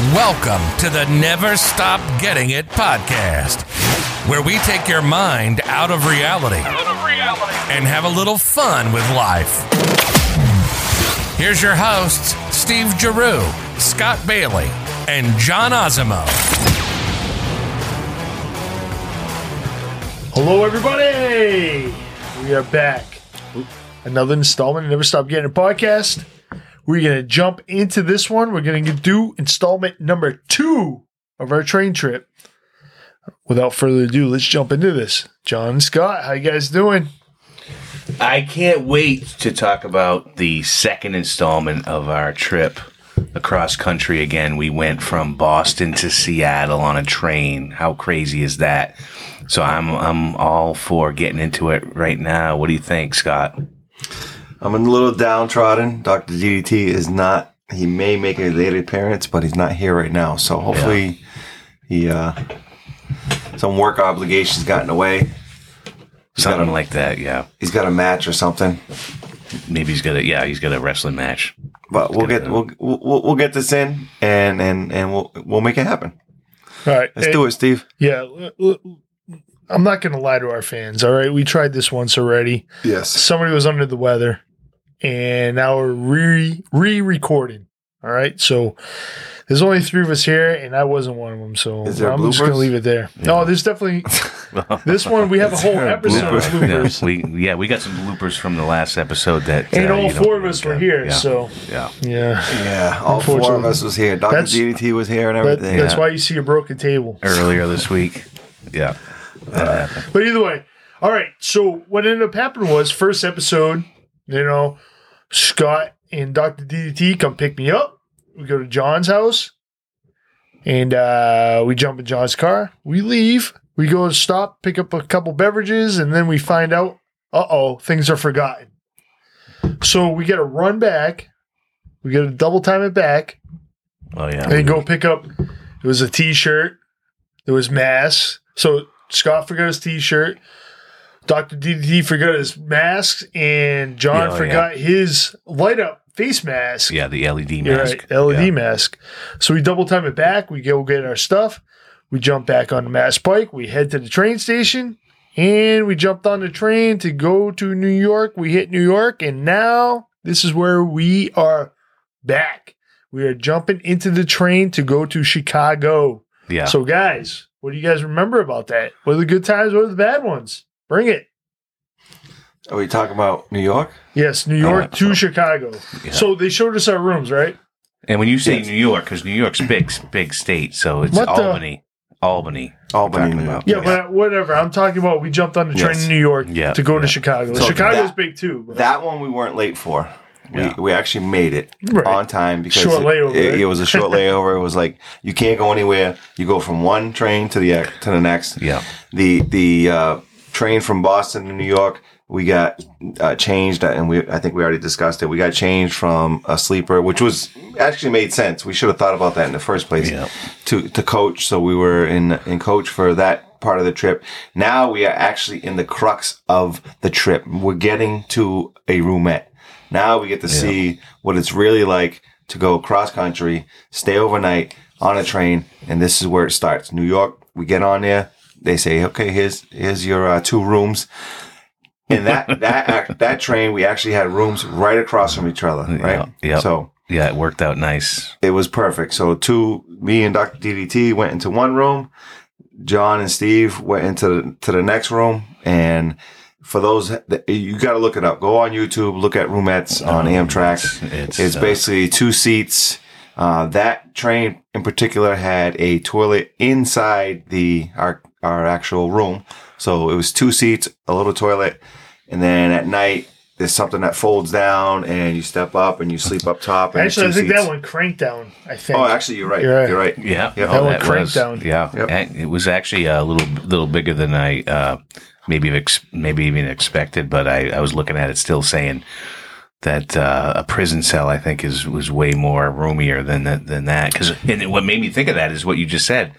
Welcome to the Never Stop Getting It podcast, where we take your mind out of reality, and have a little fun with life. Here's your hosts, Steve Giroux, Scott Bailey, and John Osimo. Hello, everybody. We are back. Another installment of Never Stop Getting It podcast. We're going to jump into this one. We're going to do installment number two of our train trip. Without further ado, let's jump into this. John Scott, how you guys doing? I can't wait to talk about the second installment of our trip across country again. We went from Boston to Seattle on a train. How crazy is that? So I'm I'm all for getting into it right now. What do you think, Scott? I'm a little downtrodden. Dr. DDT is not, he may make a late appearance, but he's not here right now. So hopefully he, uh, some work obligations got in the way. He's got, Something a, like that, yeah. he's got a match or something. Maybe he's got a yeah, he's got a wrestling match. But we'll Gonna- get, we'll, we'll, we'll get this in and, and, and we'll, we'll make it happen. All right. Let's do it, Steve. Yeah. I'm not going to lie to our fans. All right. We tried this once already. Yes. Somebody was under the weather, and now we're re re recording. All right. So there's only three of us here, and I wasn't one of them. So I'm just going to leave it there. No, there's definitely this one. We have a whole episode of bloopers? Yeah, we yeah, we got some bloopers from the last episode that And uh, all four of us were here, Yeah. so yeah. yeah, Yeah. All four of us was here. Dr. That's- DDT was here and that, everything. that's yeah. why you see a broken table. Earlier this week. Yeah. That happened. But either way, all right. So what ended up happening was first episode, you know, Scott and Dr. DDT come pick me up. We go to John's house, and uh, we jump in John's car. We leave. We go to stop, pick up a couple beverages, and then we find out, uh oh, things are forgotten. So we got to run back. We got to double time it back. Oh yeah. And go pick up. It was a T-shirt. There was masks. So Scott forgot his T-shirt. Doctor DDT forgot his mask, and John Yeah, oh, forgot his light up face mask. Yeah, the LED mask. right, LED Yeah. mask. So we double time it back. We go get our stuff. We jump back on the Mass Pike. We head to the train station, and we jumped on the train to go to New York. We hit New York, and now this is where we are back. We are jumping into the train to go to Chicago. Yeah. So, guys, what do you guys remember about that? What are the good times? What are the bad ones? Bring it. Are we talking about New York? Yes, New York Uh, to Chicago. Yeah. So they showed us our rooms, right? and when you say Yes. New York, because New York's big, big state, so it's What the- Albany. Albany. we're Albany, talking New about. Yeah, but whatever. I'm talking about we jumped on the train Yes. in New York Yeah, to go to. Chicago. So Chicago's that- big too. but- That one we weren't late for. We, Yeah. we actually made it Right. on time because Short it, layover, it, right? it was a short layover. It was like you can't go anywhere. You go from one train to the ex- to the next. Yeah. The the uh, train from Boston to New York, we got uh, changed, and we I think we already discussed it. We got changed from a sleeper, which was actually made sense. We should have thought about that in the first place. Yeah. To to coach, so we were in in coach for that part of the trip. Now we are actually in the crux of the trip. We're getting to a roomette. Now we get to see what it's really like to go cross country, stay overnight on a train, and this is where it starts. New York, we get on there. They say, "Okay, here's here's your uh, two rooms." And that that that train, we actually had rooms right across from each other, right? Yeah, yeah. So Yeah, it worked out nice. it was perfect. So two, me and Dr. DDT went into one room. John and Steve went into the, to the next room. And for those, you got to look it up. Go on YouTube, look at roomettes on Amtrak. It's, it's, It's uh, basically two seats. Uh, that train in particular had a toilet inside the our our actual room, so it was two seats, a little toilet, and then at night there's something that folds down and you step up and you sleep up top. And Actually, I think seats. that one cranked down. I think. Oh, actually, you're right. You're right. You're right. Yeah, Yep. oh, That one that cranked was, down. Yeah, Yep. And it was actually a little little bigger than I uh, maybe ex- maybe even expected. But I, I was looking at it, still saying that uh, a prison cell I think is was way more roomier than that than that. Because and what made me think of that is what you just said.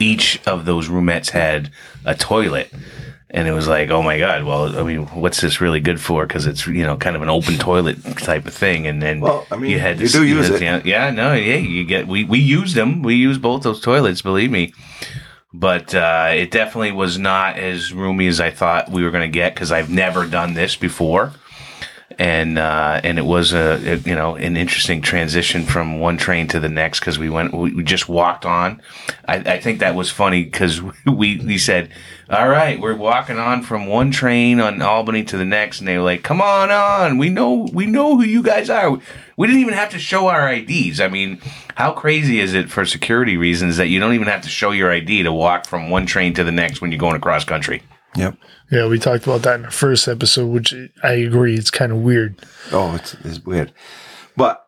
Each of those roomettes had a toilet. and it was like, oh my god. Well, I mean, what's this really good for? Because it's you know kind of an open toilet type of thing, and then Well, I mean, you had you to do use had it. to- Yeah, no, yeah, you get we we used them. We used both those toilets. Believe me. But uh, it definitely was not as roomy as I thought we were going to get because I've never done this before and uh, and it was a, you know an interesting transition from one train to the next because we went we, we just walked on. I, I think that was funny because we we said, "All right, we're walking on from one train on Albany to the next," and they were like, "Come on on, we know we know who you guys are." We didn't even have to show our IDs. I mean, how crazy is it for security reasons that you don't even have to show your ID to walk from one train to the next when you're going across country? Yep. Yeah, we talked about that in the first episode, which I agree, it's kind of weird. Oh, it's, it's weird. But,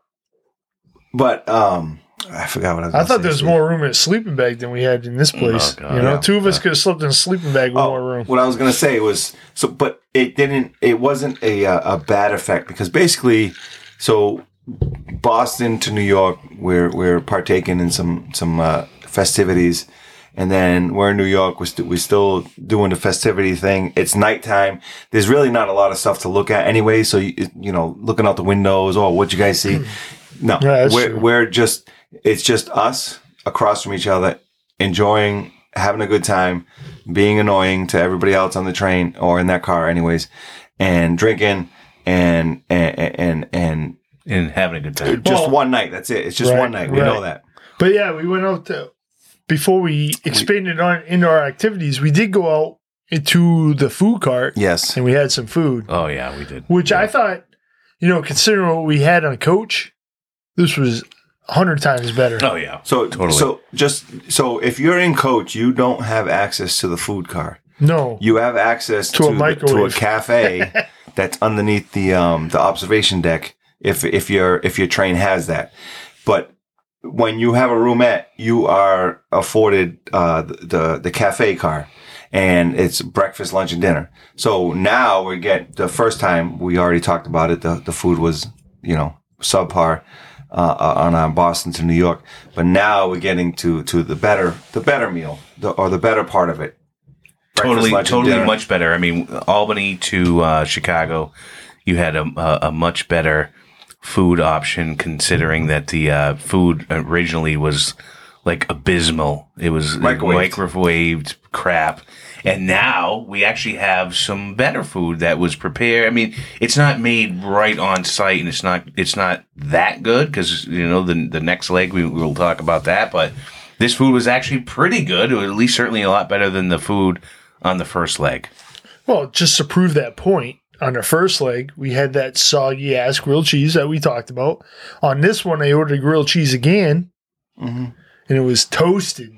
but, um, I forgot what I was I thought there was Steve. more room in a sleeping bag than we had in this place. God. you know, Yeah. two of us could have slept in a sleeping bag with Oh, more room. what I was gonna say was so, but it didn't. It wasn't a uh, a bad effect because basically, so Boston to New York, we're we're partaking in some some uh, festivities, and then we're in New York. We're, st- we're still doing the festivity thing. It's nighttime. There's really not a lot of stuff to look at anyway. So you, you know, looking out the windows. Oh, what you guys see? Mm. No, Yeah, we're true. we're just it's just us across from each other, enjoying having a good time, being annoying to everybody else on the train or in that car, anyways, and drinking and and and and And having a good time. just Well- one night. That's it. It's just Right, one night. We right. know that. But yeah, we went out to, before we expanded on into our activities. We did go out into the food cart Yes. and we had some food, Oh yeah, we did. which I thought, you know, considering what we had on coach, this was a hundred times better. Oh yeah. So Totally. so just so if you're in coach, you don't have access to the food cart. No, You have access To a to, the- to a cafe that's underneath the um the observation deck. If if your if your train has that, but when you have a roomette, you are afforded uh the the, cafe car. And it's breakfast, lunch, and dinner. So now we get the first time we already talked about it. The the food was you know subpar uh, uh, on our Boston to New York, but now we're getting to to the better the better meal the, or the better part of it. Breakfast, totally, totally much better. I mean, Albany to uh, Chicago, you had a, a, a much better food option, considering that the uh, food originally was like abysmal. It was Microwaved. microwaved crap. And now we actually have some better food that was prepared. I mean, it's not made right on site, and it's not it's not that good because you know the the next leg we will talk about that. But this food was actually pretty good, or at least certainly a lot better than the food on the first leg. well, just to prove that point, on the first leg we had that soggy ass grilled cheese that we talked about. On this one, I ordered grilled cheese again, Mhm. and it was toasted.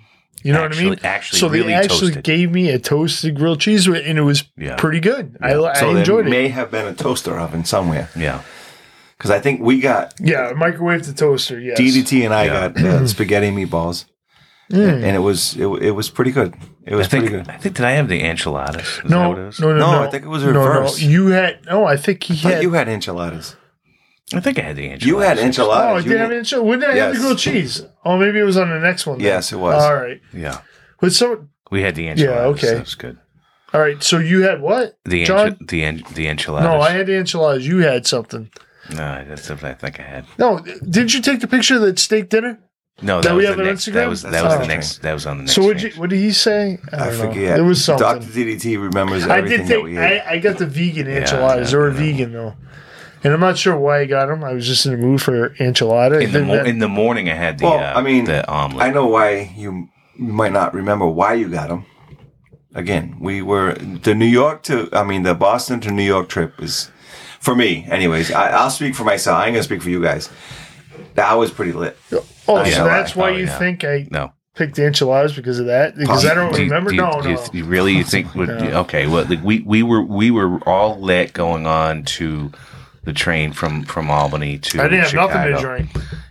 You know Actually- what I mean? actually so really they actually toasted. gave me a toasted grilled cheese, and it was Yeah. pretty good. I, I So enjoyed it. may have been a toaster oven somewhere Yeah. because I think we got yeah, microwave to toaster. Yes. DDT and I Yeah. got uh, spaghetti meatballs, Mm. and it was it, it was pretty good. It was I think, pretty good. I think did I have the enchiladas? Is No, no, no, no, No, no. I think it was No, no. reverse. You had no. I think he I had. you had enchiladas. I think I had the enchiladas. You had enchiladas. oh, I did You have didn't- enchilada. When I have the Yes. grilled cheese? Oh, maybe it was on the next one. then. Yes, it was. All right. Yeah. But so, We had the enchiladas. Yeah. Okay. That's good. all right. So you had what? The John? enchi- the en- the enchiladas. No, I had the enchiladas. You had something. No, that's what I think I had. No, didn't you take the picture of that steak dinner? No, That that, we was have the on next. Instagram? That was that That's was the the next. That was on the next. so what you what did he say? I don't forget. There was something. Doctor DDT remembers it. I everything did that we ate. I, I got the vegan Yeah, enchiladas. yeah, they were yeah. vegan though, and I'm not sure why I got them. I was just in the mood for enchilada. in the mo- that- in the morning, I had the. Well, uh, I mean, the omelet. I know why you, you might not remember why you got them. Again, we were the New York to I mean the Boston to New York trip is for me. Anyways, I, I'll speak for myself. I ain't gonna speak for you guys. That was pretty lit. oh, I so know that's why. why Oh, you yeah. think I no. picked the enchiladas because of that? Because I don't Do you- remember. do you- no, do you, no. you really you think? Would, No. Okay, well, like, we we were we were all lit going on to the train from from Albany to. I didn't have Chicago. nothing to drink.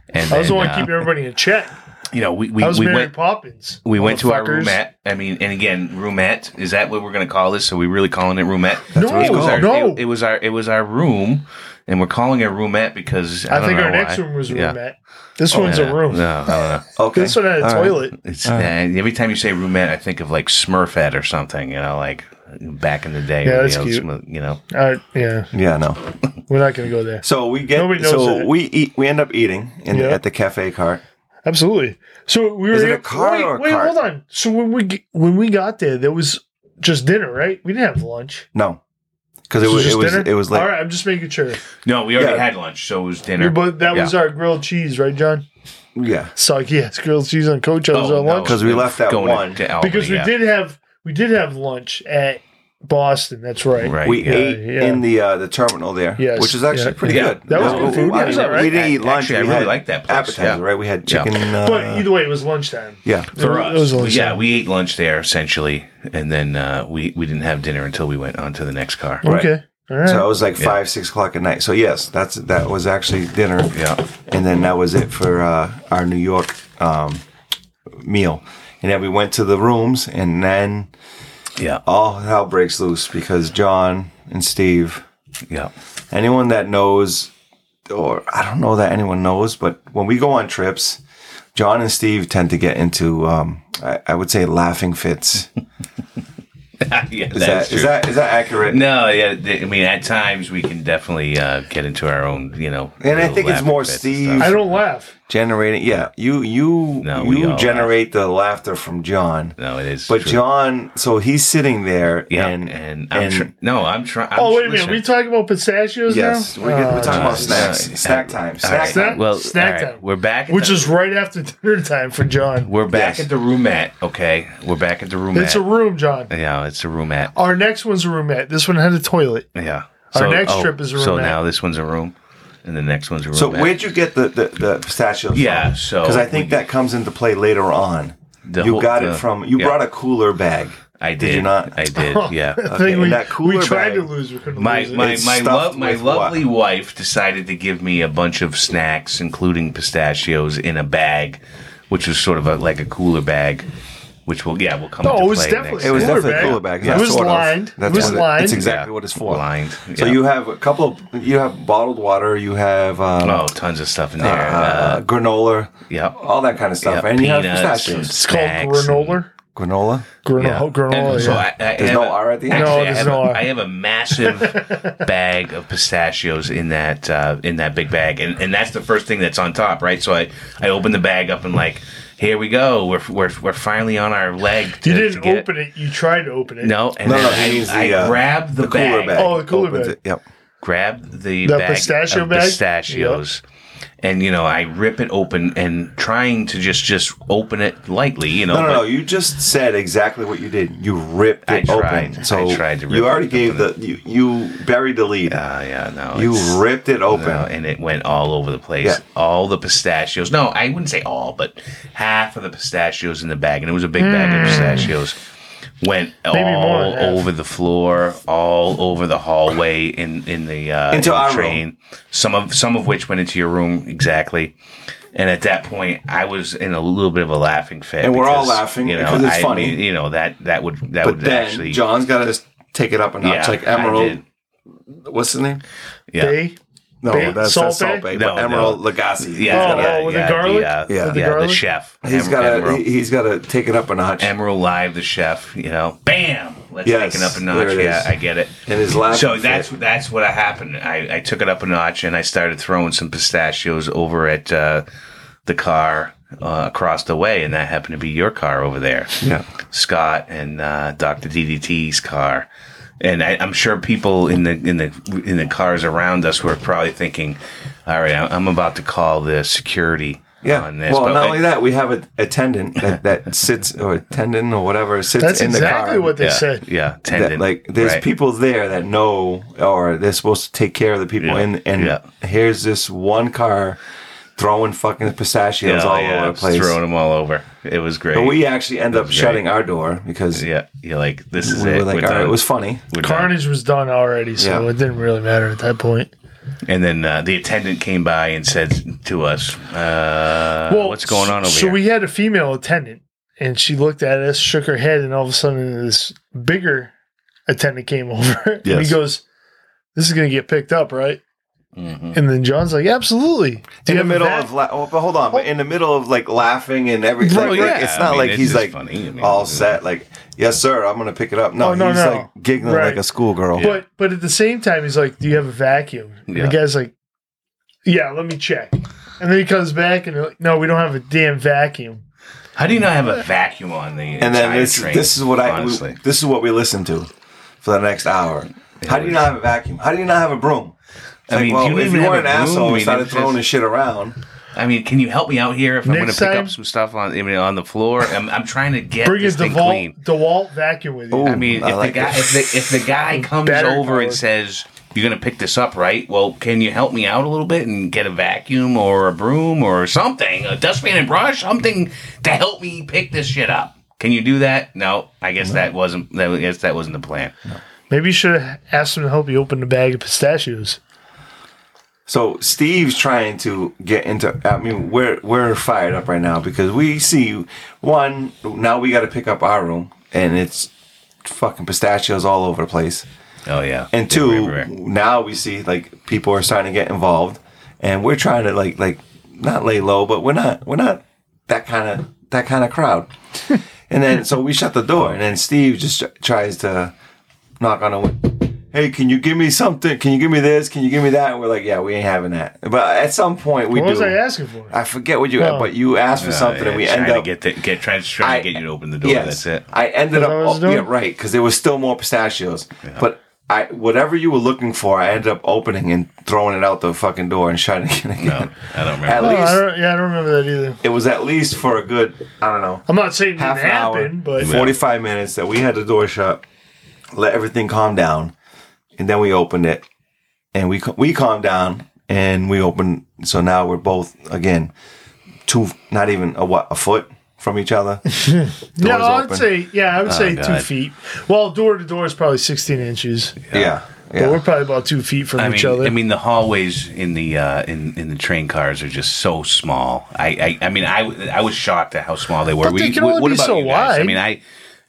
And I was the then, one uh, keeping everybody in check. You know, we we, I was we Mary went Poppins. we went to our Motherfuckers. roomette. I mean, and again, roomette is that what we're going to call this? So we really calling it roomette? No, it was our, no. It, it was our it was our room, and we're calling it roomette because I, I, don't think know our next room was a Yeah. roomette. This Oh, one's yeah. a room. No, I don't know. Okay, This one had a All right. toilet. It's uh, every time you say roomette, I think of like Smurfette or something. You know, like back in the day. Yeah, that's you know, cute. some- you know, Uh, yeah, Yeah, no. we're not going to go there. So we get Nobody knows so that. we eat we end up eating in Yeah. at the cafe cart. Absolutely. So we were. Is it a car wait, or a wait, cart? hold on. So when we when we got there, there was just dinner, right? We didn't have lunch. No, because it This was it just was dinner? it was like All right, I'm just making sure. no, we already Yeah. had lunch, so it was dinner. But that was Yeah. our grilled cheese, right, John? yeah So yes, grilled cheese on Coach. That was Oh, our no, lunch 'Cause we left that going one. to Albany, because we yeah. did have we did have lunch at Boston. That's right. Right. we yeah. ate yeah. in the uh, the terminal there, Yes, which is actually yeah. pretty Yeah. good. That was Yeah, good we- food. I was mean, all right. We didn't eat lunch. Actually, I really like that place, appetizer, yeah. right? We had Yeah. chicken. Uh, But either way, it was lunchtime. yeah, For It us, was lunch yeah, we ate lunch there essentially, and then uh, we we didn't have dinner until we went on to the next car. Right. Okay. All right. so it was like Yeah. five six o'clock at night. So yes, that's that was actually dinner. Yeah, and then that was it for uh, our New York um, meal. And then we went to the rooms, and then yeah, all hell breaks loose because John and Steve, yeah. anyone that knows, or I don't know that anyone knows, but when we go on trips, John and Steve tend to get into, um, I, I would say, laughing fits. yeah, Is that is that is that accurate? No, yeah. I mean, at times we can definitely uh, get into our own, you know. And I think it's more Steve- I don't laugh. Generating, yeah, you you No, you all generate the laughter from John. No, it is. But true. John, so he's sitting there, yeah, and and, I'm and- tr- no, I'm trying. Oh wait a minute. We talking about pistachios Yes, now? we're, getting, we're Oh, talking about Jesus. snacks. Uh, snack time. All Snack right. Snack- Well, snack all right, time. We're back. At Which the, is right after dinner time for John. we're back Yes. at the roomette. Okay, we're back at the roomette. It's a room, John. yeah, it's a roomette. Our next one's a roomette. This one had a toilet. Yeah. Our next trip is a So now this one's a room, and the next one's a room. So where'd you get the the, the pistachios? Yeah, so because I think we- that comes into play later on. The you whole- got the- it from you yeah. brought a cooler bag. I did. you not? I did. Yeah. I Okay, think we, and that cooler we tried bag- to lose. We couldn't My lose it. my my, lo- my with what? lovely wife decided to give me a bunch of snacks, including pistachios, in a bag, which was sort of a, like a cooler bag, which will yeah will come. No, into it was play definitely- next It was Cooler definitely bag. cooler bag. It was sort of. lined. That's It was what lined. It's exactly Yeah. what it's for. lined. So you have a couple of you have bottled water. You have um, oh tons of stuff in there. uh, Uh, granola, yeah. all that kind of stuff, Yeah, and you have pistachios. It's called granola. Granola. Granola. Yeah. Granola. And so. I, I There's have no a- R at the end? actually, No, I there's have no a- R. I have a massive bag of pistachios in that uh, in that big bag, and, and that's the first thing that's on top, right? So I I open the bag up and like, here we go, we're we're, we're finally on our leg. To, you didn't get- open it. You tried to open it. No, and No, then no, I, means the, I uh, grab the, The cooler bag, bag. Oh, the cooler Opens bag. it. Yep. grab the, The bag pistachio of bag? pistachios. And you know, I rip it open and trying to just just open it lightly, you know. No, no, but no. You just said exactly what you did. You ripped I it tried. open. So I tried to rip you already it gave open. the you, you buried the lead. Ah, yeah, no. you ripped it open. No, and it went all over the place. Yeah. All the pistachios. No, I wouldn't say all, but half of the pistachios in the bag, and it was a big bag of pistachios. Went Maybe all than half. over the floor, all over the hallway in in the, uh, Into in the our train. Some of some of which went into your room exactly. And at that point, I was in a little bit of a laughing fit. And we're all laughing you know, because it's I funny. you know that that would that but would then actually John's got to take it up a notch. yeah, like Emeril. What's his name? Yeah. Bay. No, Bay? that's, Salt that's Salt Bae? Bay. No, but Emeril Lagasse. Yeah, Oh, yeah, oh, with the yeah, garlic? The, uh, Yeah. yeah, With the the garlic? chef. He's Em- got Emeril. to. He's got to take it up a notch. Emeril Live, the chef. You know, bam. Let's Yes, take it up a there notch. it Yeah, is. I get it. And his last. So that's that's what happened. I, I took it up a notch and I started throwing some pistachios over at uh, the car uh, across the way, and that happened to be your car over there, Yeah. Scott and uh, Doctor DDT's car. And I, I'm sure people in the in the in the cars around us were probably thinking, "All right, I'm I'm about to call the security Yeah. on this." Well, But not I- only that, we have an attendant that, that sits or attendant or whatever sits That's in the exactly car. That's exactly what they yeah, said. yeah, that, like there's Right. people there that know or they're supposed to take care of the people Yeah. in and Yeah. here's this one car throwing fucking pistachios Yeah, all yeah, over the place. throwing them all over. It was great. But we actually end up was shutting our door because yeah, you're like, this is we it. were like, all right, it was funny. We're done. Carnage was done already, so Yeah. it didn't really matter at that point. And then uh, the attendant came by and said to us, uh, "What's going on over so here?" we had a female attendant, and she looked at us, shook her head, and all of a sudden this bigger attendant came over, and he goes, "This is going to get picked up, right?" Mm-hmm. And then John's like, absolutely. Do in the middle vac- of la- oh, but hold on, but in the middle of like laughing and everything, Right, like, yeah. it's I not mean, like it's he's like funny. I mean, all it's- set. Like, yes, sir, I'm gonna pick it up. No, Oh, no, he's no. like giggling Right. like a schoolgirl. But but at the same time, he's like, "Do you have a vacuum?" And Yeah. the guy's like, "Yeah, let me check." And then he comes back and like, "No, we don't have a damn vacuum." How do you not have a vacuum on the and then entire this train, this is what I honestly. this is what we listen to for the next hour. How do you not have a vacuum? How do you not have a broom? It's I like, mean, well, do you if even you were a an broom? asshole I and mean, started throwing just- this shit around, I mean, can you help me out here if I'm going to pick time- up some stuff on I mean, on the floor? I'm, I'm trying to get Bring this a thing DeWalt, clean. DeWalt vacuum with you. Ooh. I mean, I if like the guy if the if the guy comes Battery over and says you're going to pick this up, right? Well, can you help me out a little bit and get a vacuum or a broom or something, a dustpan and brush, something to help me pick this shit up? Can you do that? No, I guess that wasn't. I guess that wasn't the plan. Maybe you should have asked him to help you open the bag of pistachios. So Steve's trying to get into. I mean, we're we're fired up right now because we see one. Now we got to pick up our room, and it's fucking pistachios all over the place. Oh yeah, And two, now we see like people are starting to get involved, and we're trying to like like not lay low, but we're not we're not that kind of that kind of crowd. and then so we shut the door, and then Steve just tr- tries to knock on a window. Hey, can you give me something? Can you give me this? Can you give me that? And we're like, yeah, we ain't having that. But at some point, we What was. I asking for? I forget what you. Oh. But you asked for Uh, something, yeah, and we trying end to up get the, get trying, trying I- to get you to open the door. Yes, That's it. I ended up, I oh, yeah, right, because there was still more pistachios. But I, whatever you were looking for, I ended up opening and throwing it out the fucking door and shutting it again. No, I don't remember. At Oh, least- I don't, yeah, I don't remember that either. It was at least for a good, I don't know, I'm not saying half didn't an hour, happen, but forty-five minutes that we had the door shut, let everything calm down, and then we opened it, and we we calmed down and we opened. So now we're both again two, not even a what a foot from each other. no, Doors I would open. say yeah, I would say two feet. Well, door to door is probably 16 inches, yeah, but yeah. we're probably about two feet from I each mean, other. I mean, the hallways in the uh, in in the train cars are just so small. I I, I mean, I, w- I was shocked at how small they were. But they can only be so wide. I mean, I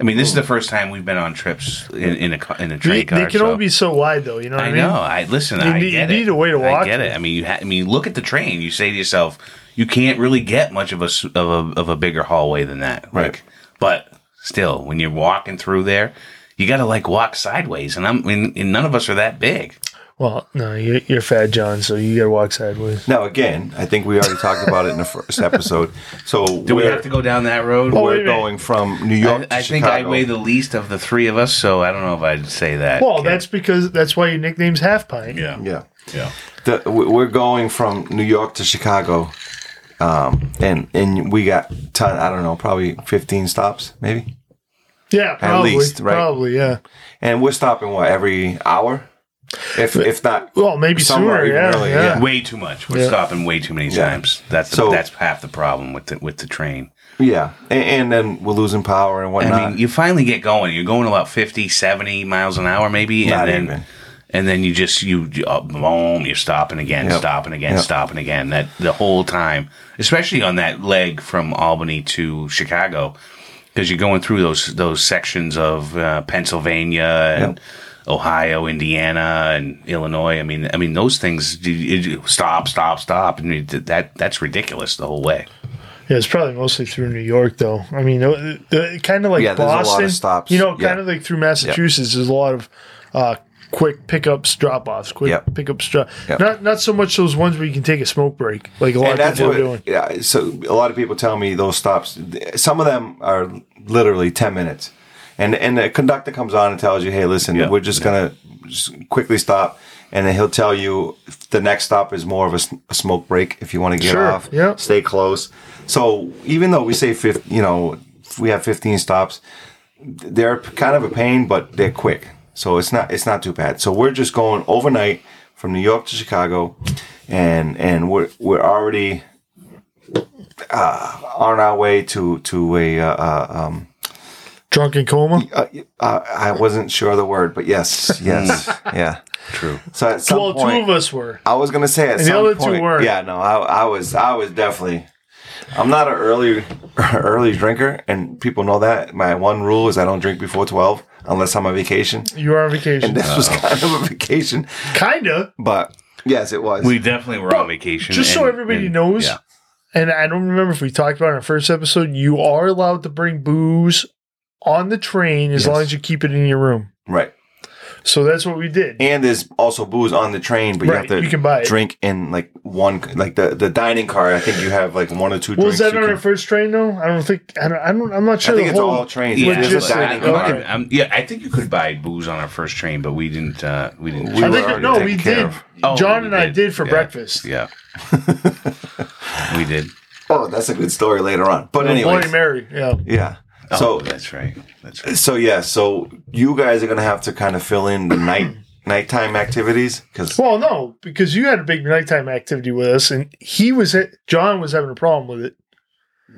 I mean, this is the first time we've been on trips in, in a in a train they, car. they can so- only be so wide, though. You know what I, I mean? know. I listen. You I need- you need a way to I walk get it. I mean, you. Ha- I mean, look at the train. You say to yourself, you can't really get much of a of a of a bigger hallway than that. Right. Like, but still, when you're walking through there, you got to like walk sideways, and I'm. I mean, and none of us are that big. Well, no, you're, you're fat, John, so you got to walk sideways. Now, again, I think we already talked about it in the first episode. So Do we have to go down that road? Oh, we're going from New York I, I think I Chicago. weigh the least of the three of us, so I don't know if I'd say that. Well, kid. that's because that's why your nickname's Half Pint. yeah, yeah. yeah. The, we- we're going from New York to Chicago, um, and and we got ton. I don't know, probably fifteen stops, maybe. Yeah, probably. least, right? Probably, yeah. And we're stopping what every hour, if if not. Well, maybe Somewhere sooner. Yeah, earlier, yeah. yeah. Way too much. We're Yeah. stopping way too many Yeah. times. That's So- that's half the problem with the with the train. Yeah, and, and then we're losing power and whatnot. I mean, you finally get going. You're going about 50, 70 miles an hour, maybe, and then even. and then you just you, you uh, boom, you're stopping again, Yep. stopping again, Yep. stopping again. That the whole time, especially on that leg from Albany to Chicago, because you're going through those those sections of uh, Pennsylvania and. Ohio, Indiana, and Illinois. I mean, I mean those things. You, you stop, stop, stop, and you, that that's ridiculous the whole way. Yeah, it's probably mostly through New York, though. I mean, uh, uh, kind of like Yeah, there's a lot of Boston. stops. You know, Yeah. kind of like through Massachusetts. There's a lot of uh, quick pickups, drop offs, quick Yep. pickups, drop. Yep. Not not so much those ones where you can take a smoke break, like a lot and of people what. are doing. Yeah, so a lot of people tell me those stops. Some of them are literally ten minutes, and and the conductor comes on and tells you, "Hey, listen, Yeah. we're just gonna just quickly stop." And then he'll tell you the next stop is more of a smoke break if you want to get Sure, off. yeah. Stay close. So even though we say fif- you know, we have 15 stops, they're kind of a pain, but they're quick. So it's not it's not too bad. So we're just going overnight from New York to Chicago, and and we're we're already uh, on our way to to a uh, uh, Drunken coma. uh, uh, I wasn't sure of the word, but yes, yes, yeah, True. So at some Well, point, two of us were. I was gonna say at And the some other two point, weren't. yeah, no, I, I was, I was definitely. I'm not an early, early drinker, and people know that. My one rule is I don't drink before twelve unless I'm on vacation. You are on vacation. And this was kind of a vacation, Kinda. but Yes, it was. We definitely were on vacation. Just so everybody and- knows, yeah. and I don't remember if we talked about it in our first episode, you are allowed to bring booze on the train as Yes. long as you keep it in your room. right. So that's what we did. And there's also booze on the train, but you have to you can buy it. drink in like one, like the the dining car. I think you have like one or two Was drinks. that on can- our first train though? I don't think I don't, I don't I'm not I think the it's whole, all trains. Yeah, There's just a dining like- car. okay. I'm- yeah, I think you could buy booze on our first train, but we didn't. Uh, we didn't. We I were think no, we did. of. Oh, John we and I did. did for Yeah. breakfast. Yeah, we did. Oh, that's a good story later on. But anyway, Bloody Mary. Yeah. yeah. Oh, So that's right. That's right. so yeah. So you guys are gonna have to kind of fill in the night nighttime activities because Well, no, because you had a big nighttime activity with us, and he was John was having a problem with it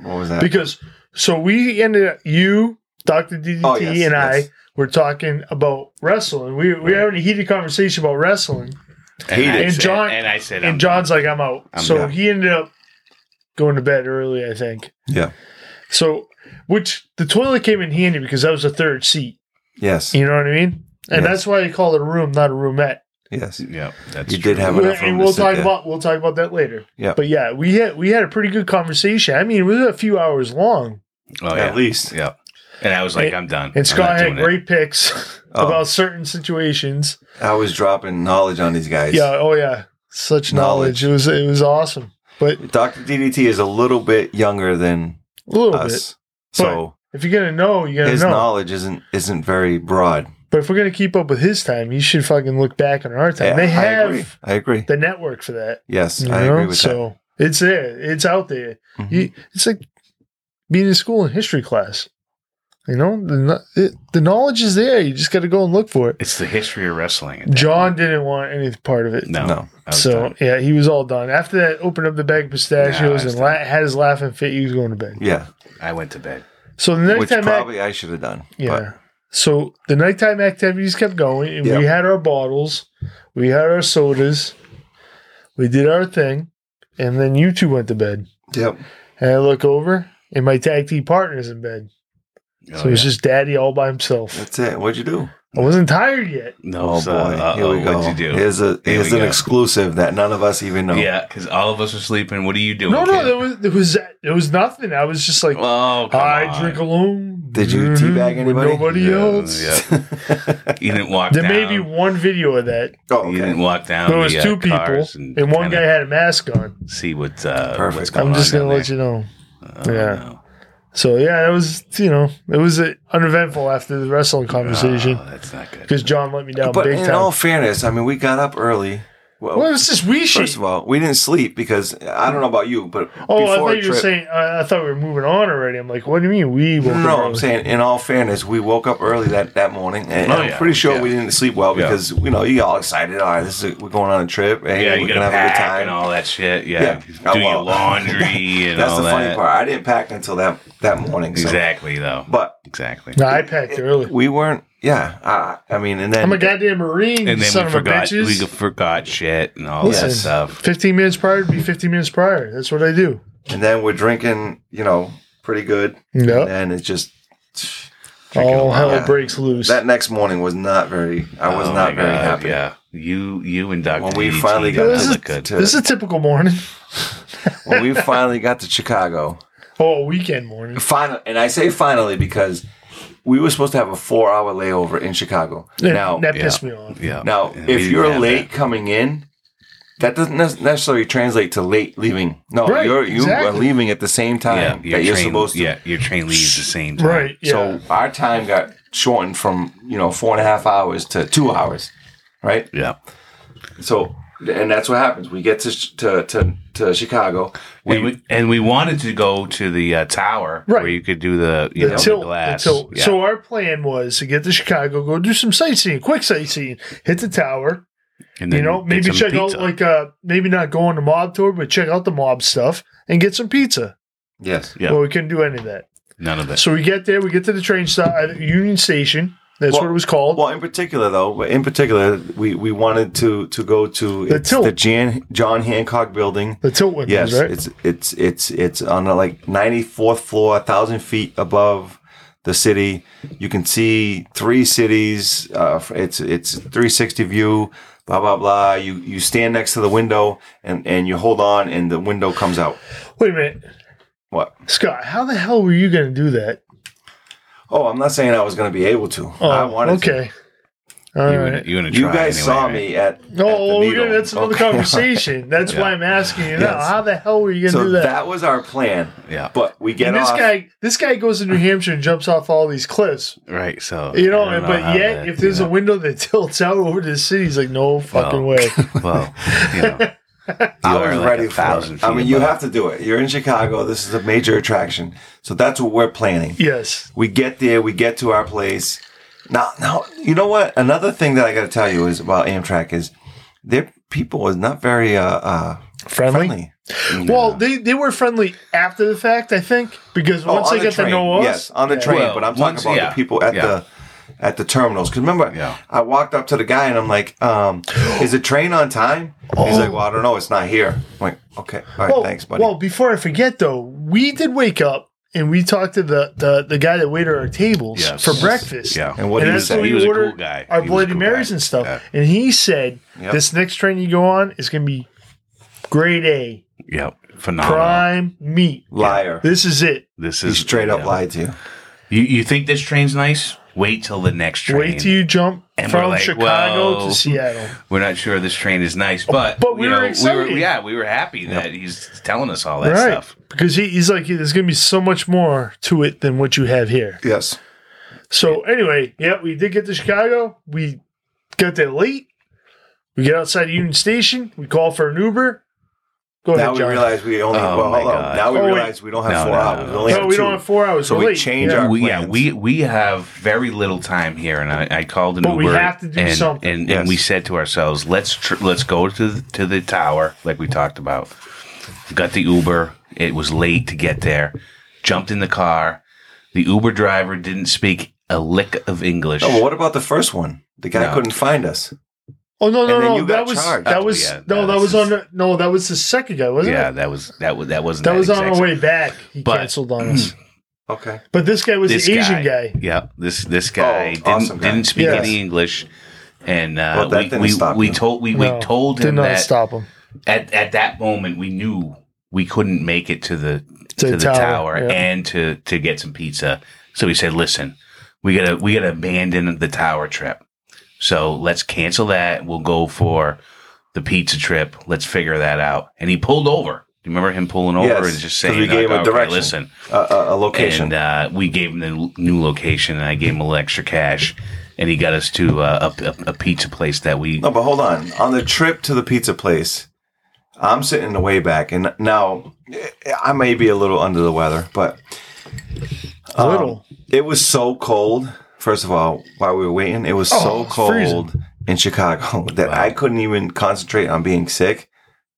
what was that? because so we ended up you, Doctor DDT, Oh, yes, and I were talking about wrestling. We we were Right. having a heated conversation about wrestling, And, I And John- and I said, and I'm- John's like, "I'm out." I'm so done. he ended up going to bed early, I think. yeah. So, which the toilet came in handy because that was the third seat. Yes. You know what I mean? And Yes. that's why they call it a room, not a roomette. Yes. Yeah, that's You true. did have enough room and we'll sit talk there. about we'll talk about that later. Yeah. But yeah, we had we had a pretty good conversation. I mean, it was a few hours long, Oh, yeah. At least. Yeah. And I was like, And- I'm done. and I'm Scott had doing it. great picks Oh. about certain situations. I was dropping knowledge on these guys. Yeah, oh yeah, such knowledge. Knowledge. It was it was awesome, but Dr. DDT is a little bit younger than a little bit. Us. So If you're gonna know, you gotta his know. knowledge isn't isn't very broad. But if we're gonna keep up with his time, you should fucking look back on our time. Yeah, they I agree. have I agree. the network for that. Yes, You I know? agree with so it's there. It's out there. that. Mhm. You, it's like being in school in history class. You know, the, it, the knowledge is there. You just got to go and look for it. It's the history of wrestling. John point. didn't want any part of it. No. No. I was So done. yeah, he was all done. After that, opened up the bag of pistachios was and la- had his laughing fit. He was going to bed. Yeah, I went to bed. So the next which time, act- probably I should have done. yeah. So the nighttime activities kept going, and we had our bottles, we had our sodas, we did our thing, and then you two went to bed. Yep. And I look over, and my tag team partner's in bed. Oh, so it was yeah. just Daddy all by himself. That's it. What'd you do? I wasn't tired yet. no, Oh so, boy, uh-oh, here we go. What'd you do? Here's a Here here's an go. exclusive that none of us even know. Yeah, because all of us were sleeping. What are you doing? No, no, kid? there was there was there was nothing. I was just like, Oh, I on. drink alone. Did you Mhm, teabag with anybody? Nobody Yeah, else. yeah. You didn't walk There down. may be one video of that. oh, You didn't walk down. There was the, uh, two people, cars and, one guy had a mask on. see what. Uh, Perfect. What's going I'm just on gonna down let you know. there. yeah. no. So yeah, it was you know it was uh, uneventful after the wrestling conversation Oh, that's not good. because John let me down But big in time. all fairness, I mean, we got up early. Well, well, it's just we shit. first of all, we didn't sleep because I don't know about you, but Oh, I thought a you were saying. I, I thought we were moving on already. I'm like, what do you mean we? woke up No, I'm saying in all fairness, we woke up early that, that morning, and Oh, I'm yeah, pretty sure yeah. we didn't sleep well Yeah. because you know you all excited. All right, this is we're going on a trip. Hey, yeah, we're gonna have a good time. and all that shit. Yeah, Yeah. do Oh, your well. laundry and That's all the funny that. part. I didn't pack until that that morning. So. Exactly, though. But Exactly. No, I packed early. we weren't. Yeah, I, I mean, and then I'm a goddamn marine. And then son we forgot. We bitches. forgot shit and all Listen, that stuff. 15 minutes prior to be 15 minutes prior. That's what I do. and then we're drinking. You know, pretty good. Yep. And it's just All hell Yeah. breaks loose. that next morning was not very. I was Oh not very God, happy. Yeah, you, you and Doctor. When we DDT finally got got This to is- look good. to- this is a typical morning. When we finally got to Chicago, Oh, weekend morning. final, and I say finally because we were supposed to have a four-hour layover in Chicago. That, now, that yeah. pissed me off. Yeah. now, And we if you're late that. coming in, that doesn't necessarily translate to late leaving. No, Right, you're you exactly. are leaving at the same time yeah, that your you're train, supposed to. Yeah, your train leaves the same time. Right. Yeah. So our time got shortened from you know four and a half hours to two hours, right? Yeah. So and that's what happens. We get to to to, to Chicago. and, we, and we wanted to go to the uh, tower Right. where you could do the you the know tilt, the glass. the. Yeah. So our plan was to get to Chicago, go do some sightseeing, quick sightseeing, hit the tower. and You know, maybe check pizza. out like uh maybe not go on the mob tour, but check out the mob stuff and get some pizza. Yes. Yeah. Well, we couldn't do any of that. none of it. So we get there, we get to the train stop Union Station. That's Well- what it was called. Well, in particular, though, in particular, we, we wanted to to go to The tilt. the Jan, John Hancock Building. the tilt windows, Yes, right? it's it's it's it's on the like ninety fourth floor, a thousand feet above the city. You can see three cities. Uh, it's it's 360 view. Blah blah blah. You you stand next to the window and and you hold on, and the window comes out. Wait a minute, What? Scott. How the hell were you going to do that? Oh, I'm not saying I was going to be able to. Oh, I wanted to. okay. All You right. gonna, you gonna You guys anyway, saw right? me at. No, at the oh, well, gonna, that's another Okay. conversation. That's why I'm asking you now. Yes. How the hell were you gonna So do that. that? was our plan. Yeah. But we get and this off. guy, this guy goes to New Hampshire and jumps off all these cliffs. Right. So You know, I don't but yet, that- if there's you a window that tilts out over to the city, he's like, no fucking Well, way. well, you know, I you was are like ready a for thousand it. I feet mean, you above. have to do it. You're in Chicago. This is a major attraction. So that's what we're planning. yes. We get there. We get to our place. Now, now, you know what? Another thing that I got to tell you is about Amtrak is their people is not very uh, uh, Friendly? friendly. Well, they, they were friendly after the fact, I think, because Oh, once on they the get to train. know us. Yes, on the Yeah. train. Well, but I'm talking once- about yeah, the people at yeah. the at the terminals. Because remember, Yeah. I walked up to the guy and I'm like, um, "Is the train on time?" He's like, "Well, I don't know. It's not here." I'm like, "Okay, all right, well, thanks, buddy." Well, before I forget, though, we did wake up and we talked to the, the, the guy that waited our tables Yes. for breakfast. Yeah. and what and he you that's say? He was a ordered cool guy. Our He was a Bloody cool Marys guy. and stuff. Yeah. And he said, Yep. this next train you go on is going to be grade A, Yep. Phenomenal. prime meat. Liar. This is it. This He is straight up yeah. lied to you. You you think this train's nice? Wait till the next train. Wait till you jump And from like, Chicago well, to Seattle. We're not sure this train is nice, oh, but But we you were know, we excited. were yeah, we were happy that he's telling us all that right. stuff. Because he, he's like, there's going to be so much more to it than what you have here. Yes. So anyway, yeah, we did get to Chicago. We got there late. We get outside Union Station. We call for an Uber. Go Now ahead, we John. realize we only. Oh well, my hold on. God. Now we Oh, wait. realize we don't have No, four no, hours. no, We only no, have we two. don't have four hours. So We're we late. change Yeah. our- we, yeah, plans. we we have very little time here, and I, I called an But we Uber. have to do and, something. and, Yes. we said to ourselves, let's tr- let's go to the, to the tower, like we talked about. Got the Uber. It was late to get there. Jumped in the car. The Uber driver didn't speak a lick of English. Oh, well, what about the first one? The guy No. couldn't find us. Oh no, no, no! That was that was Yeah, no, that that was was on no, that was the second guy, wasn't yeah, it? Yeah, that was that was that wasn't That was on our way back. He But- canceled on us. Okay. But this guy was this the Asian guy. Yeah, this this guy Oh, didn't awesome guy. didn't speak Yes. any English, and uh, Well, that we didn't we, stop we you. told we, No, we told him that stop him. at at that moment we knew we couldn't make it to the To to, the the tower, tower, yeah. and to to get some pizza. So we said, listen, we gotta we gotta abandon the tower trip. So let's cancel that. We'll go for the pizza trip. Let's figure that out. And he pulled over. Do you remember him pulling over Yes, and just saying, we gave like, him a "Okay, direction." listen, Uh, a, a location. and uh, we gave him the new location, and I gave him a little extra cash, and he got us to uh, a, a, a pizza place that we. no, but hold on. On the trip to the pizza place, I'm sitting in the way back, and now I may be a little under the weather, but A um, little. It was so cold. First of all, while we were waiting, it was Oh, so cold freezing. in Chicago that Wow. I couldn't even concentrate on being sick.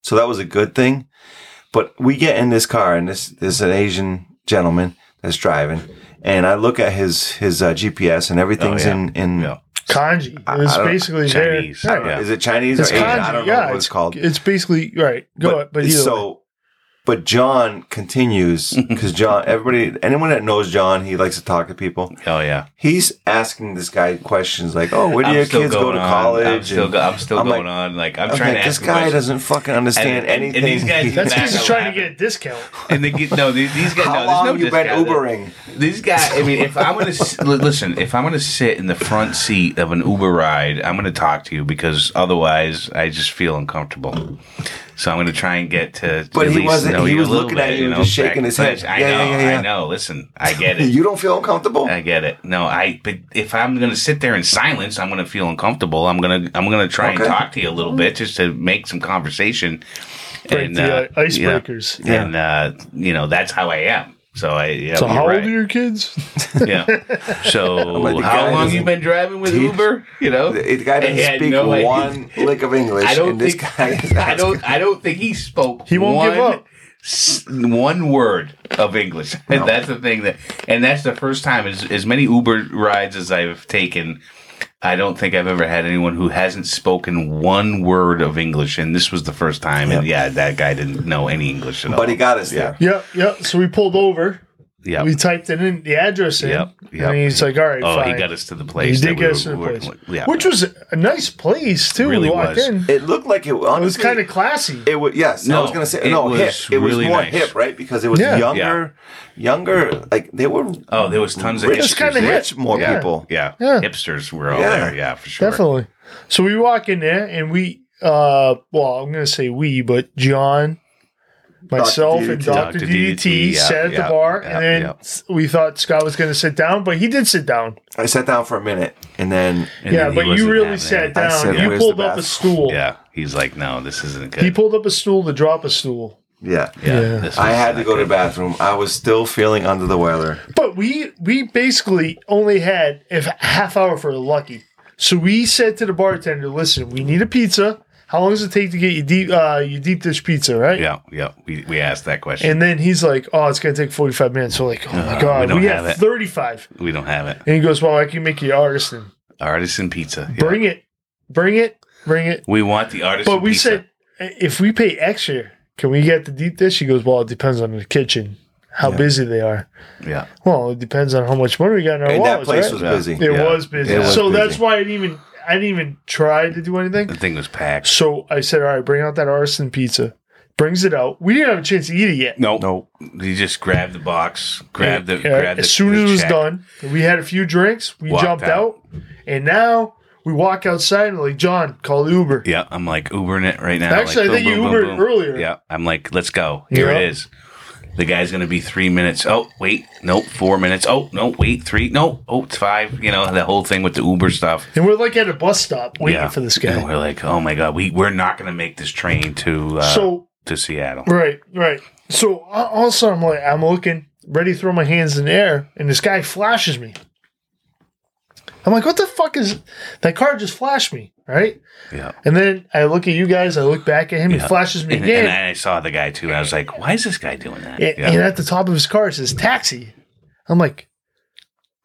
So that was a good thing. But we get in this car, and this, this is an Asian gentleman that's driving, and I look at his his uh, GPS, and everything's Oh, yeah. in in. Yeah. Kanji. It I- was I don't- basically Chinese, there. yeah. Is it Chinese It's or Asian? kanji. I don't know yeah, what it's called. It's basically right. Go ahead, but either way. so, but John continues because John, everybody, anyone that knows John, he likes to talk to people. Oh yeah, He's asking this guy questions like, "Oh, where do I'm your kids go going to on. college?" I'm still, go, I'm still I'm going like- on. Like I'm I'm trying like, to this ask guy questions. doesn't fucking understand And- and- and anything. these guys- That's because he's trying to get a discount. And they get no these, these guys. How no, long no you been. Ubering? These guys. I mean, if I'm gonna listen, if I'm gonna sit in the front seat of an Uber ride, I'm gonna talk to you because otherwise, I just feel uncomfortable. So I'm gonna try and get to. But at he least wasn't- know he was a little looking at bit, you and know, just shaking his head. I Yeah, know. yeah, yeah, yeah. I know. Listen, I get it. You don't feel uncomfortable? I get it. No, I. But if I'm going to sit there in silence, I'm going to feel uncomfortable. I'm going to. I'm going to try Okay. and talk to you a little bit just to make some conversation. Break the uh, icebreakers. Yeah, and uh, you know that's how I am. So I. Yeah, So how right. old are your kids? Yeah. So like, how long you been driving with teach- Uber? You know. The the guy doesn't I speak no idea. one lick of English, I don't and this think- guy I don't. I don't think he spoke. He won't one, give up. s- One word of English. And that's the thing that, and that's the first time. As as many Uber rides as I've taken, I don't think I've ever had anyone who hasn't spoken one word of English, and this was the first time. And yeah, that guy didn't know any English at all. But he got us there. yeah, yeah. So we pulled over. Yep. We typed it in the address in, Yep, yep. and he's like, "All right, Oh, fine." he got us to the place. He place. did get we us to the were- place, Yeah. which was a nice place too. Really we walked was. in. It looked like it. Honestly, It was kind of classy. It was yes. No, I was gonna say it no. was hip. It was really more nice. hip, right? Because it was Yeah. younger, younger. Like they were oh, there was tons of rich, kinda hipsters there. hip. rich more Yeah. people. Yeah. Yeah. hipsters were all Yeah. there. Yeah, for sure. Definitely. So we walk in there, and we, uh, well, I'm gonna say we, but John, myself, and Doctor Dr. DDT DDT, yeah, sat at yeah, the bar, yeah, and then yeah. we thought Scott was gonna sit down, but he did sit down. I sat down for a minute, and then And yeah, then but you really sat down. said, you pulled the up a stool. Yeah, he's like, no, this isn't good. He pulled up a stool to drop a stool. yeah, yeah, Yeah. I had to not go to the bathroom. I was still feeling under the weather. But we we basically only had a half hour for the lucky. So we said to the bartender, "Listen, we need a pizza. How long does it take to get you deep uh, your deep dish pizza, right?" Yeah, yeah. We, we asked that question. And then he's like, "Oh, it's gonna take forty five minutes." So like, "Oh my Uh, we god, don't we, have have it. thirty five. we don't have it. And he goes, "Well, I can make you artisan. Artisan pizza. Yeah. Bring it, bring it, bring it." We want the artisan pizza. But we pizza. said, if we pay extra, can we get the deep dish? He goes, "Well, it depends on the kitchen, how busy they are." yeah. Well, it depends on how much money we got in our And that wallets, place right? was busy. It Yeah. was busy. It was so busy. that's why it even I didn't even try to do anything. The thing was packed. So I said, "All right, bring out that artisan pizza." Brings it out. We didn't have a chance to eat it yet. No, No, He just grabbed the box, grabbed the, Yeah, grabbed the as soon as it was check. done, we had a few drinks. We Walked jumped out. out. and now we walk outside and like John call Uber. Yeah, I'm like Ubering it right now. Actually, like, I think you Ubered earlier. Yeah, I'm like, let's go. Here Yeah. it is. The guy's gonna be three minutes. Oh, wait, nope, four minutes. Oh, no, wait, three. No, oh, it's five. You know the whole thing with the Uber stuff. And we're like at a bus stop waiting yeah, for this guy. And we're like, oh my god, we we're not gonna make this train to uh, so to Seattle. right, right. So all of a sudden I'm like, I'm looking, ready to throw my hands in the air, and this guy flashes me. I'm like, what the fuck is that car just flashed me, right? Yeah. And then I look at you guys, I look back at him, he flashes me And, again. and I saw the guy too. I was like, why is this guy doing that? And, Yeah. and at the top of his car it says taxi. I'm like,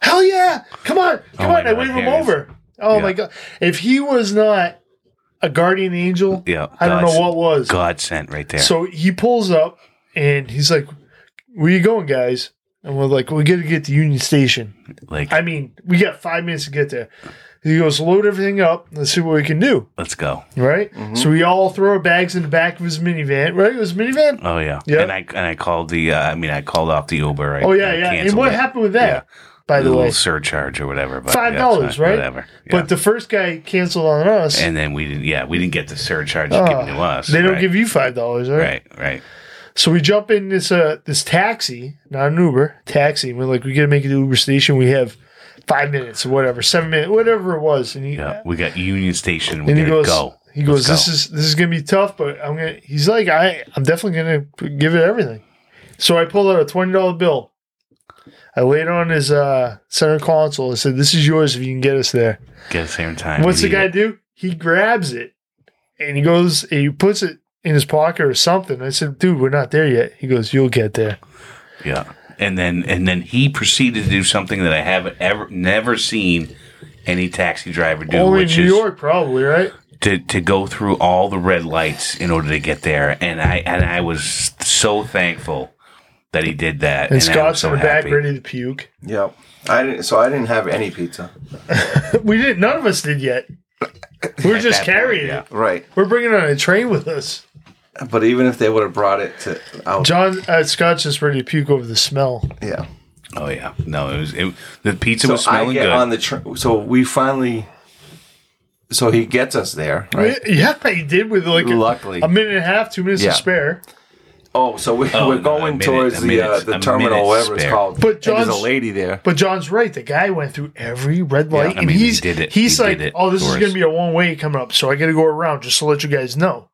hell yeah! Come on, oh come Oh on! I wave him here it is. over. Oh Yeah. my god! If he was not a guardian angel, yeah, I don't know what was. God sent right there. So he pulls up and he's like, "Where you going, guys?" And we're like, "We got to get to Union Station." like, I mean, we got five minutes to get there. He goes, "Load everything up. Let's see what we can do." let's go. Right. Mm-hmm. So we all throw our bags in the back of his minivan. Right? It was a minivan. Oh yeah. Yeah. And I and I called the. Uh, I mean, I called off the Uber. I, Oh yeah, I yeah. And what it. happened with that? Yeah. By the little way, surcharge or whatever. But Five dollars, it's fine, right? Whatever. Yeah. But the first guy canceled on us. and then we didn't. Yeah, we didn't get the surcharge Oh, given to us. They don't right? give you five dollars, right? Right. Right. So we jump in this uh this taxi, not an Uber, taxi. And we're like, we gotta make it to the Uber station. We have five minutes or whatever, seven minutes, whatever it was. And he Yeah. We got Union Station. We and he goes, go. he goes, Let's this go. is this is gonna be tough, but I'm gonna. He's like, I I'm definitely gonna give it everything. So I pulled out a twenty dollar bill. I laid it on his uh, center console. I said, "This is yours if you can get us there." Get us here in time. What's the guy it. do? He grabs it and he goes, and he puts it in his pocket or something. I said, dude, we're not there yet. He goes, you'll get there. Yeah. And then and then he proceeded to do something that I haven't ever never seen any taxi driver do, Only in which New is York, probably, right? to to go through all the red lights in order to get there. And I and I was so thankful that he did that. And I was Scott's so in the back ready to puke. Yep. I didn't. So I didn't have any pizza. we didn't, none of us did yet. We're just that point, carrying yeah. it. Right. We're bringing it on a train with us. But even if they would have brought it to out, John, uh, Scott's just ready to puke over the smell. yeah. Oh yeah. No, it was it, the pizza So was I smelling get good. on the train. So we finally. So he gets us there, right? Yeah, he did with like a, Luckily. a minute and a half, two minutes Yeah. to spare. Oh, so we, Oh, we're no, a going minute- towards a the minute- uh, the a terminal, minute whatever it's spare. called. But And there's a John's- lady there. But John's right. The guy went through every red light, I and mean, he he's did it. he's He like, did it "Oh, this is for going to be a one way coming up, so I got to go around just to let you guys know."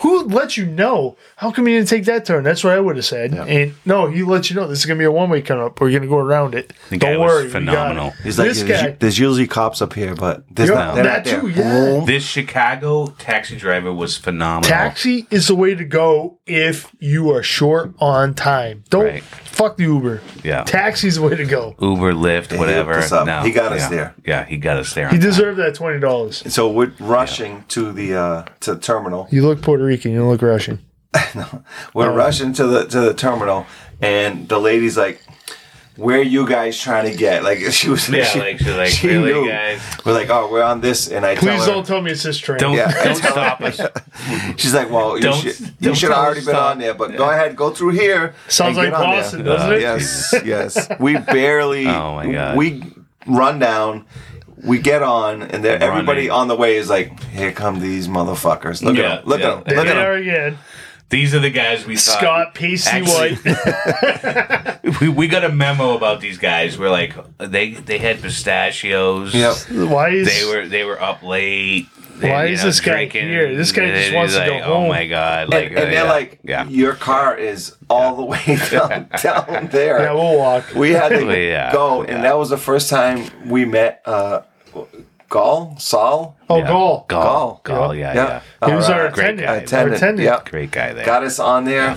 Who let you know? How come you didn't take that turn? That's what I would have said. And no, he let you know this is going to be a one way coming up. We're going to go around it. The guy Don't was worry, we phenomenal. He's like, this there's, guy- there's usually cops up here, but there's Yeah, not. That too, yeah. This Chicago taxi driver was phenomenal. Taxi is the way to go if you are short on time. Don't Right. fuck the Uber. Yeah. Taxi's the way to go. Uber, Lyft, whatever. hooked us up. No, He got us yeah. there. Yeah, he got us there. He on time. deserved that twenty dollars. So we're rushing to the uh, to the terminal. You look Puerto Rican. You don't look Russian. We're um, Oh. rushing to the to the terminal, and the lady's like, where you guys trying to get? Like she was, Yeah, she, like, she's like, she really, knew. guys? We're like, oh, we're on this, and I Please tell don't tell me it's this train. Don't, Yeah. don't stop us. She's like, well, you Don't- should, you should have already been on there, but go ahead, go through here. Sounds like on there. Boston, doesn't it? Yes, yes. We barely. Oh, my God. We run down. We get on, and then everybody Running. on the way is like, "Here come these motherfuckers! Look Yeah, at them! Look yeah. at them! Look at they are them!" again. These are the guys we thought. Scott Pacey Actually- White. We, we got a memo about these guys. We're like, they they had pistachios. Yep. Why is They were they were up late. They, Why you is know, this guy here? This guy just He's wants to go like, home. Oh my god! Like, and, and they're yeah, like, yeah. "Your car is all the way down, down there." Yeah, we'll walk. we had to yeah, go, yeah. and that was the first time we met uh, Gall, Saul, Oh, Yeah. goal. Gall, Gall. Gall, yeah, yeah. He was All our right. Great attendant. guy. Our Attendant, attendant. yeah. Great guy there. got us on there,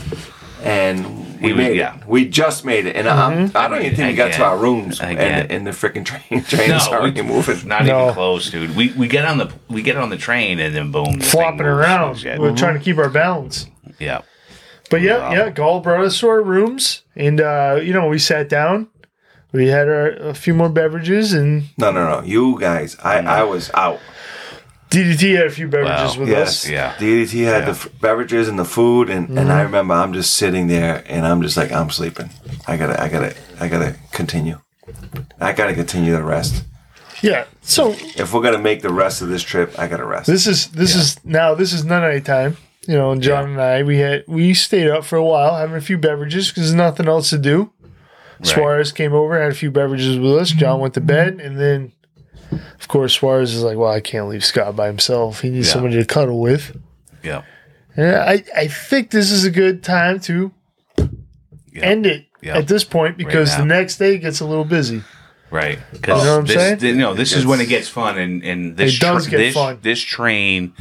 and we He was- made yeah. it. We just made it, and I'm, I don't even think we got to our rooms, Again. and, and the freaking train train's already we- moving. Not No. even close, dude. We we get on the we get on the train and then boom, the Flopping moves. around. Yeah. We're trying to keep our balance. yeah. But yeah, Wow. yeah, Gall brought us to our rooms, and uh, you know, we sat down. We had our, a few more beverages, and No, no, no. You guys, I, I was out. DDT had a few beverages Wow. with Yes, us. Yeah. DDT had the f- beverages and the food, and, and Mm-hmm. I remember I'm just sitting there, and I'm just like, I'm sleeping. I gotta, I gotta, I gotta continue. I gotta continue the rest. Yeah. So If we're gonna make the rest of this trip, I gotta rest. this is this is now this is none night time. You know, and John and I we had we stayed up for a while having a few beverages because there's nothing else to do. Suarez came over, had a few beverages with us. John went to mm-hmm. bed, and then, of course, Suarez is like, "Well, I can't leave Scott by himself. He needs Yeah. somebody to cuddle with." Yeah. And I, I think this is a good time to end it at this point because now. the next day gets a little busy. Right. Because You know what I'm this, saying? th- no, this is when it gets fun, and and this It does get this, fun. This train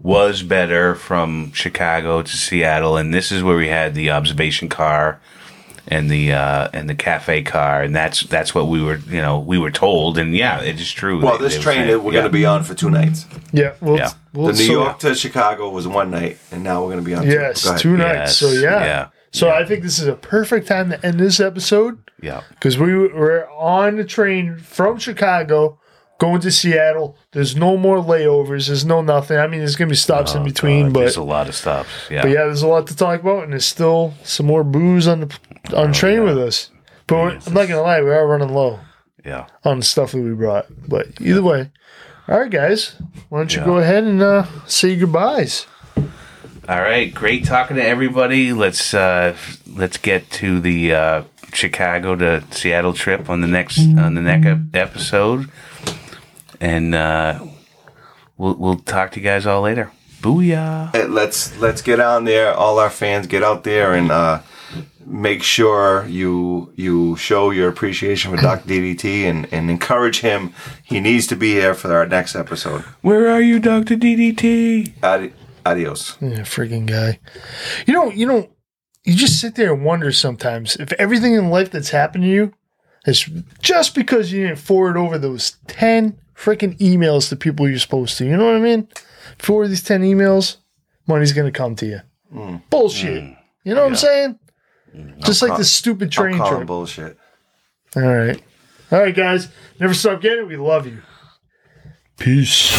was better from Chicago to Seattle, and this is where we had the observation car and the uh, and the cafe car, and that's that's what we were you know we were told, and yeah, it is true. well, They- this they train saying- that we're yeah. gonna be on for two nights. Yeah, we'll, Yeah. we'll The New so- York to Chicago was one night, and now we're gonna be on. Yes, two. Two nights. So yeah, yeah, so I think this is a perfect time to end this episode Yeah. because we were on the train from Chicago going to Seattle. There's no more layovers. There's no nothing. I mean, there's gonna be stops in Oh, between, God, but there's a lot of stops. Yeah. But yeah, there's a lot to talk about, and there's still some more booze on the on the train with us. But I'm not gonna lie, we are running low yeah. on the stuff that we brought. But either way, all right, guys, why don't you Yeah. go ahead and uh, say goodbyes? All right, great talking to everybody. Let's uh, let's get to the uh, Chicago to Seattle trip on the next on the next episode, and uh, we'll we'll talk to you guys all later. Booyah! Let's let's get on there. All our fans get out there and uh, make sure you you show your appreciation for Dr. DDT and, and encourage him. He needs to be here for our next episode. Where are you, Doctor DDT? Adi- adios. Yeah, freaking guy. You know, you know, you just sit there and wonder sometimes if everything in life that's happened to you is just because you didn't forward over those ten freaking emails to people you're supposed to. You know what I mean? Forward these ten emails, money's gonna come to you. Mm. Bullshit. Mm. You know what I'm saying? Mm. Just like call- this stupid I'm train trip. bullshit. All right. All right, guys. Never stop getting it. We love you. Peace.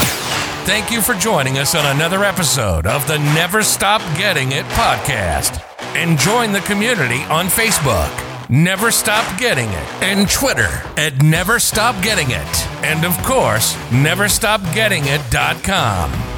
Thank you for joining us on another episode of the Never Stop Getting It podcast. And join the community on Facebook, Never Stop Getting It, and Twitter at Never Stop Getting It. And of course, NeverStopGettingIt.com.